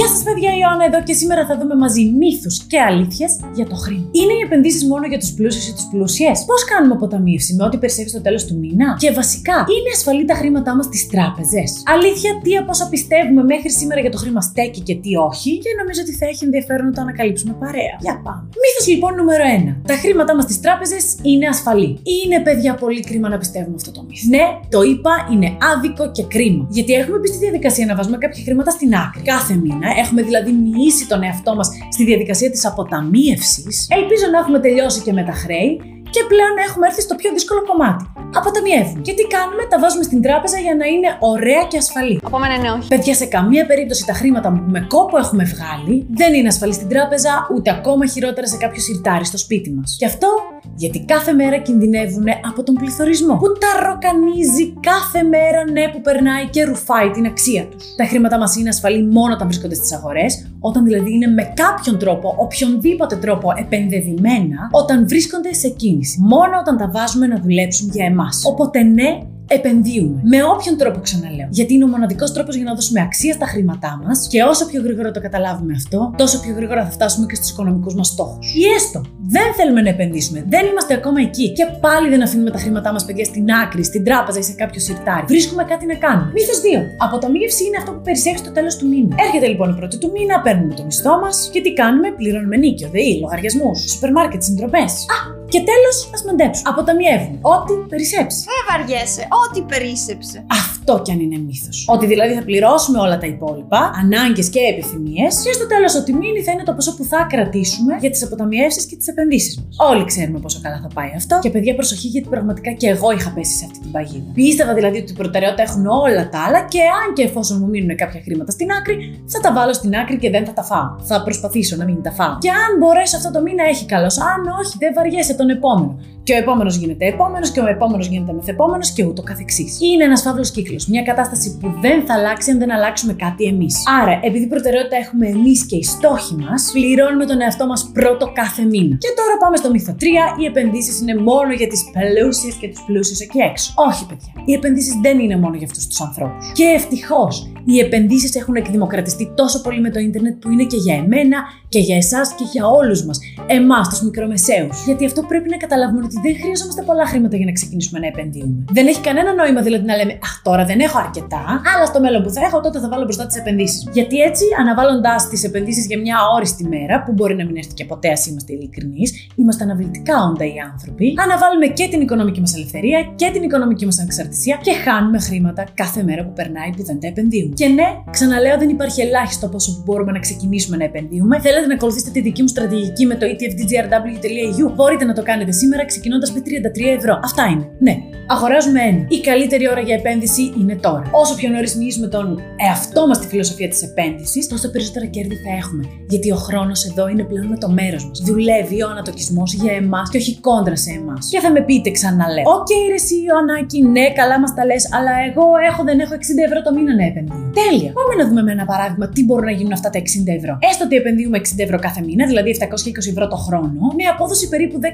Γεια σας, παιδιά, η Ιωάννα εδώ και σήμερα θα δούμε μαζί μύθους και αλήθειες για το χρήμα. Είναι οι επενδύσεις μόνο για τους πλούσιους ή τους πλούσιε. Πώς κάνουμε αποταμίευση με ό,τι περισσεύει στο τέλος του μήνα; Και βασικά, είναι ασφαλή τα χρήματά μας στις τράπεζες; Αλήθεια, τι από όσα πιστεύουμε μέχρι σήμερα για το χρήμα στέκει και τι όχι; Και νομίζω ότι θα έχει ενδιαφέρον να το ανακαλύψουμε παρέα. Για πάμε. Μύθος λοιπόν νούμερο 1. Τα χρήματά μας στις τράπεζες είναι ασφαλή. Είναι παιδιά πολύ κρίμα να πιστεύουμε αυτό το μύθο. Ναι, το είπα, είναι άδικο και κρίμα. Γιατί έχουμε μπει στη διαδικασία να βάζουμε κάποια χρήματα στην άκρη κάθε μήνα. Έχουμε δηλαδή μοιήσει τον εαυτό μας στη διαδικασία της αποταμίευσης. Ελπίζω να έχουμε τελειώσει και με τα χρέη και πλέον έχουμε έρθει στο πιο δύσκολο κομμάτι. Αποταμιεύουμε. Και τι κάνουμε, τα βάζουμε στην τράπεζα για να είναι ωραία και ασφαλή. Από μένα ναι, όχι. Παιδιά, σε καμία περίπτωση τα χρήματα που με κόπο έχουμε βγάλει δεν είναι ασφαλή στην τράπεζα, ούτε ακόμα χειρότερα σε κάποιο σιρτάρι στο σπίτι μας. Και αυτό γιατί κάθε μέρα κινδυνεύουν από τον πληθωρισμό. Που τα ροκανίζει κάθε μέρα, ναι, που περνάει και ρουφάει την αξία τους. Τα χρήματά μας είναι ασφαλή μόνο όταν βρίσκονται στις αγορές, όταν δηλαδή είναι με κάποιον τρόπο, οποιονδήποτε τρόπο επενδεδημένα, όταν βρίσκονται σε κίνηση. Μόνο όταν τα βάζουμε να δουλέψουν για εμάς. Οπότε ναι, επενδύουμε. Με όποιον τρόπο ξαναλέω. Γιατί είναι ο μοναδικός τρόπος για να δώσουμε αξία στα χρήματά μας και όσο πιο γρήγορα το καταλάβουμε αυτό, τόσο πιο γρήγορα θα φτάσουμε και στους οικονομικούς μας στόχους. Ή έστω, δεν θέλουμε να επενδύσουμε, δεν είμαστε ακόμα εκεί και πάλι δεν αφήνουμε τα χρήματά μας, παιδιά, στην άκρη, στην τράπεζα ή σε κάποιο σιρτάρι. Βρίσκουμε κάτι να κάνουμε. Μύθος 2. Αποταμίευση είναι αυτό που περισσεύει στο τέλος του μήνα. Έρχεται λοιπόν η πρώτη του μήνα, παίρνουμε το μισθό μας και τι κάνουμε, πληρώνουμε νίκιο, ΔΕΗ, λογαριασμούς, σούπερ μάρκετ, συντροπές. Α, και τέλος, ας μαντέψουμε. Αποταμιεύουμε. Ό,τι περισσέψει. Δεν βαριέσαι. Ό,τι περίσσεψε. Αυτό κι αν είναι μύθος. Ότι δηλαδή θα πληρώσουμε όλα τα υπόλοιπα, ανάγκες και επιθυμίες, και στο τέλος ό,τι μείνει θα είναι το ποσό που θα κρατήσουμε για τις αποταμιεύσεις και τις επενδύσεις μας. Όλοι ξέρουμε πόσο καλά θα πάει αυτό. Και παιδιά, προσοχή γιατί πραγματικά και εγώ είχα πέσει σε αυτή την παγίδα. Πίστευα δηλαδή ότι η προτεραιότητα έχουν όλα τα άλλα και αν και εφόσον μου μείνουν κάποια χρήματα στην άκρη, θα τα βάλω στην άκρη και δεν θα τα φάω. Θα προσπαθήσω να μην τα φάω. Και αν μπορέσω αυτό το μήνα έχει καλώ. Αν όχι, δεν βαριέσαι τον επόμενο. Και ο επόμενος γίνεται επόμενος και ο επόμενος γίνεται μεθεπόμενος και ούτω καθεξής. Είναι ένας φαύλος κύκλος. Μια κατάσταση που δεν θα αλλάξει αν δεν αλλάξουμε κάτι εμείς. Άρα, επειδή προτεραιότητα έχουμε εμείς και οι στόχοι μας, πληρώνουμε τον εαυτό μας πρώτο κάθε μήνα. Και τώρα πάμε στο μύθο 3. Οι επενδύσεις είναι μόνο για τις πλούσιες και του πλούσιου εκεί έξω. Όχι, παιδιά. Οι επενδύσεις δεν είναι μόνο για αυτούς τους ανθρώπους. Και ευτυχώς οι επενδύσεις έχουν εκδημοκρατιστεί τόσο πολύ με το ίντερνετ που είναι και για εμένα και για εσάς και για όλους μας. Εμάς, τους μικρομεσαίους. Γιατί αυτό πρέπει να καταλάβουμε ότι δεν χρειαζόμαστε πολλά χρήματα για να ξεκινήσουμε να επενδύουμε. Δεν έχει κανένα νόημα δηλαδή να λέμε Αχ, τώρα δεν έχω αρκετά, αλλά στο μέλλον που θα έχω, τότε θα βάλω μπροστά τις επενδύσεις. Γιατί έτσι, αναβάλλοντα τις επενδύσεις για μια αόριστη μέρα, που μπορεί να μην έρθει και ποτέ, ας είμαστε ειλικρινείς, είμαστε αναβλητικά όντα οι άνθρωποι, αναβάλουμε και την οικονομική μας ελευθερία και την οικονομική μας ανεξαρτησία και χάνουμε χρήματα κάθε μέρα που περνάει που δεν τα επενδύουμε. Και ναι, ξαναλέω, δεν υπάρχει ελάχιστο πόσο που μπορούμε να ξεκινήσουμε να επενδύουμε. Θέλετε να ακολουθήσετε τη δική μου στρατηγική με το etfdgrw.eu. Μπορείτε να το κάνετε σήμερα ξεκινώντας με 33 ευρώ. Αυτά είναι. Ναι, αγοράζουμε ένα. Η καλύτερη ώρα για επένδυση είναι τώρα. Όσο πιο νωρίς μυήσουμε τον εαυτό μας τη φιλοσοφία της επένδυσης, τόσο περισσότερα κέρδη θα έχουμε. Γιατί ο χρόνος εδώ είναι πλέον με το μέρος μας. Δουλεύει ο ανατοκισμός για εμάς και όχι κόντρα σε εμάς. Και θα μου πείτε ξαναλέω. OK, okay, ρε εσύ, Ιωαννάκη, ναι, καλά μας τα λες, αλλά εγώ έχω, δεν έχω 60 ευρώ το μήνα να επενδύω. Τέλεια. Πάμε να δούμε με ένα παράδειγμα τι μπορούν να γίνουν αυτά τα 60 ευρώ. Έστω ότι επενδύουμε 60 ευρώ κάθε μήνα, δηλαδή 720 ευρώ το χρόνο, με απόδοση περίπου 10%.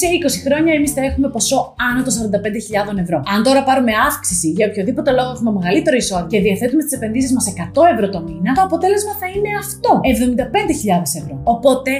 Σε 20 χρόνια εμείς θα έχουμε ποσό άνω των 45.000 ευρώ. Αν τώρα πάρουμε αύξηση για οποιοδήποτε λόγο έχουμε μεγαλύτερο εισόδημα και διαθέτουμε τι επενδύσεις μας 100 ευρώ το μήνα, το αποτέλεσμα θα είναι αυτό. 75.000 ευρώ. Οπότε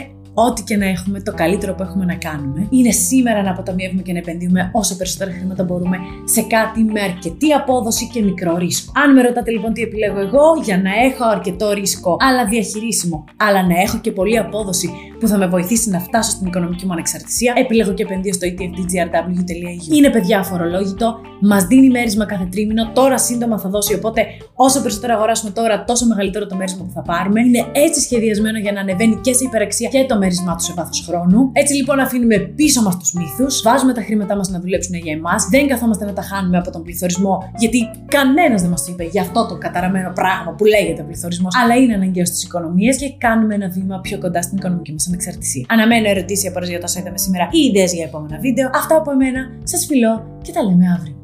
ό,τι και να έχουμε, το καλύτερο που έχουμε να κάνουμε είναι σήμερα να αποταμιεύουμε και να επενδύουμε όσο περισσότερα χρήματα μπορούμε σε κάτι με αρκετή απόδοση και μικρό ρίσκο. Αν με ρωτάτε λοιπόν τι επιλέγω εγώ, για να έχω αρκετό ρίσκο αλλά διαχειρίσιμο, αλλά να έχω και πολλή απόδοση που θα με βοηθήσει να φτάσω στην οικονομική μου ανεξαρτησία, επιλέγω και επενδύω στο etfdgrw.eu. Είναι παιδιά αφορολόγητο, μας δίνει μέρισμα κάθε τρίμηνο, τώρα σύντομα θα δώσει, οπότε όσο περισσότερο αγοράσουμε τώρα, τόσο μεγαλύτερο το μέρισμα που θα πάρουμε. Είναι έτσι σχεδιασμένο για να ανεβαίνει και σε υπεραξία και το μέρισμά τους σε βάθος χρόνου. Έτσι λοιπόν αφήνουμε πίσω μας τους μύθους, βάζουμε τα χρήματά μας να δουλέψουν για εμάς, δεν καθόμαστε να τα χάνουμε από τον πληθωρισμό, γιατί κανένας δεν μας είπε για αυτό το καταραμένο πράγμα που λέγεται πληθωρισμός, αλλά είναι αναγκαίο στις οικονομίες και κάνουμε ένα βήμα πιο κοντά στην οικονομική μας ανεξαρτησία. Αναμένω ερωτήσεις απορίε για το είδαμε σήμερα ή ιδέες για επόμενα βίντεο. Αυτά από εμένα, σας φιλώ και τα λέμε αύριο.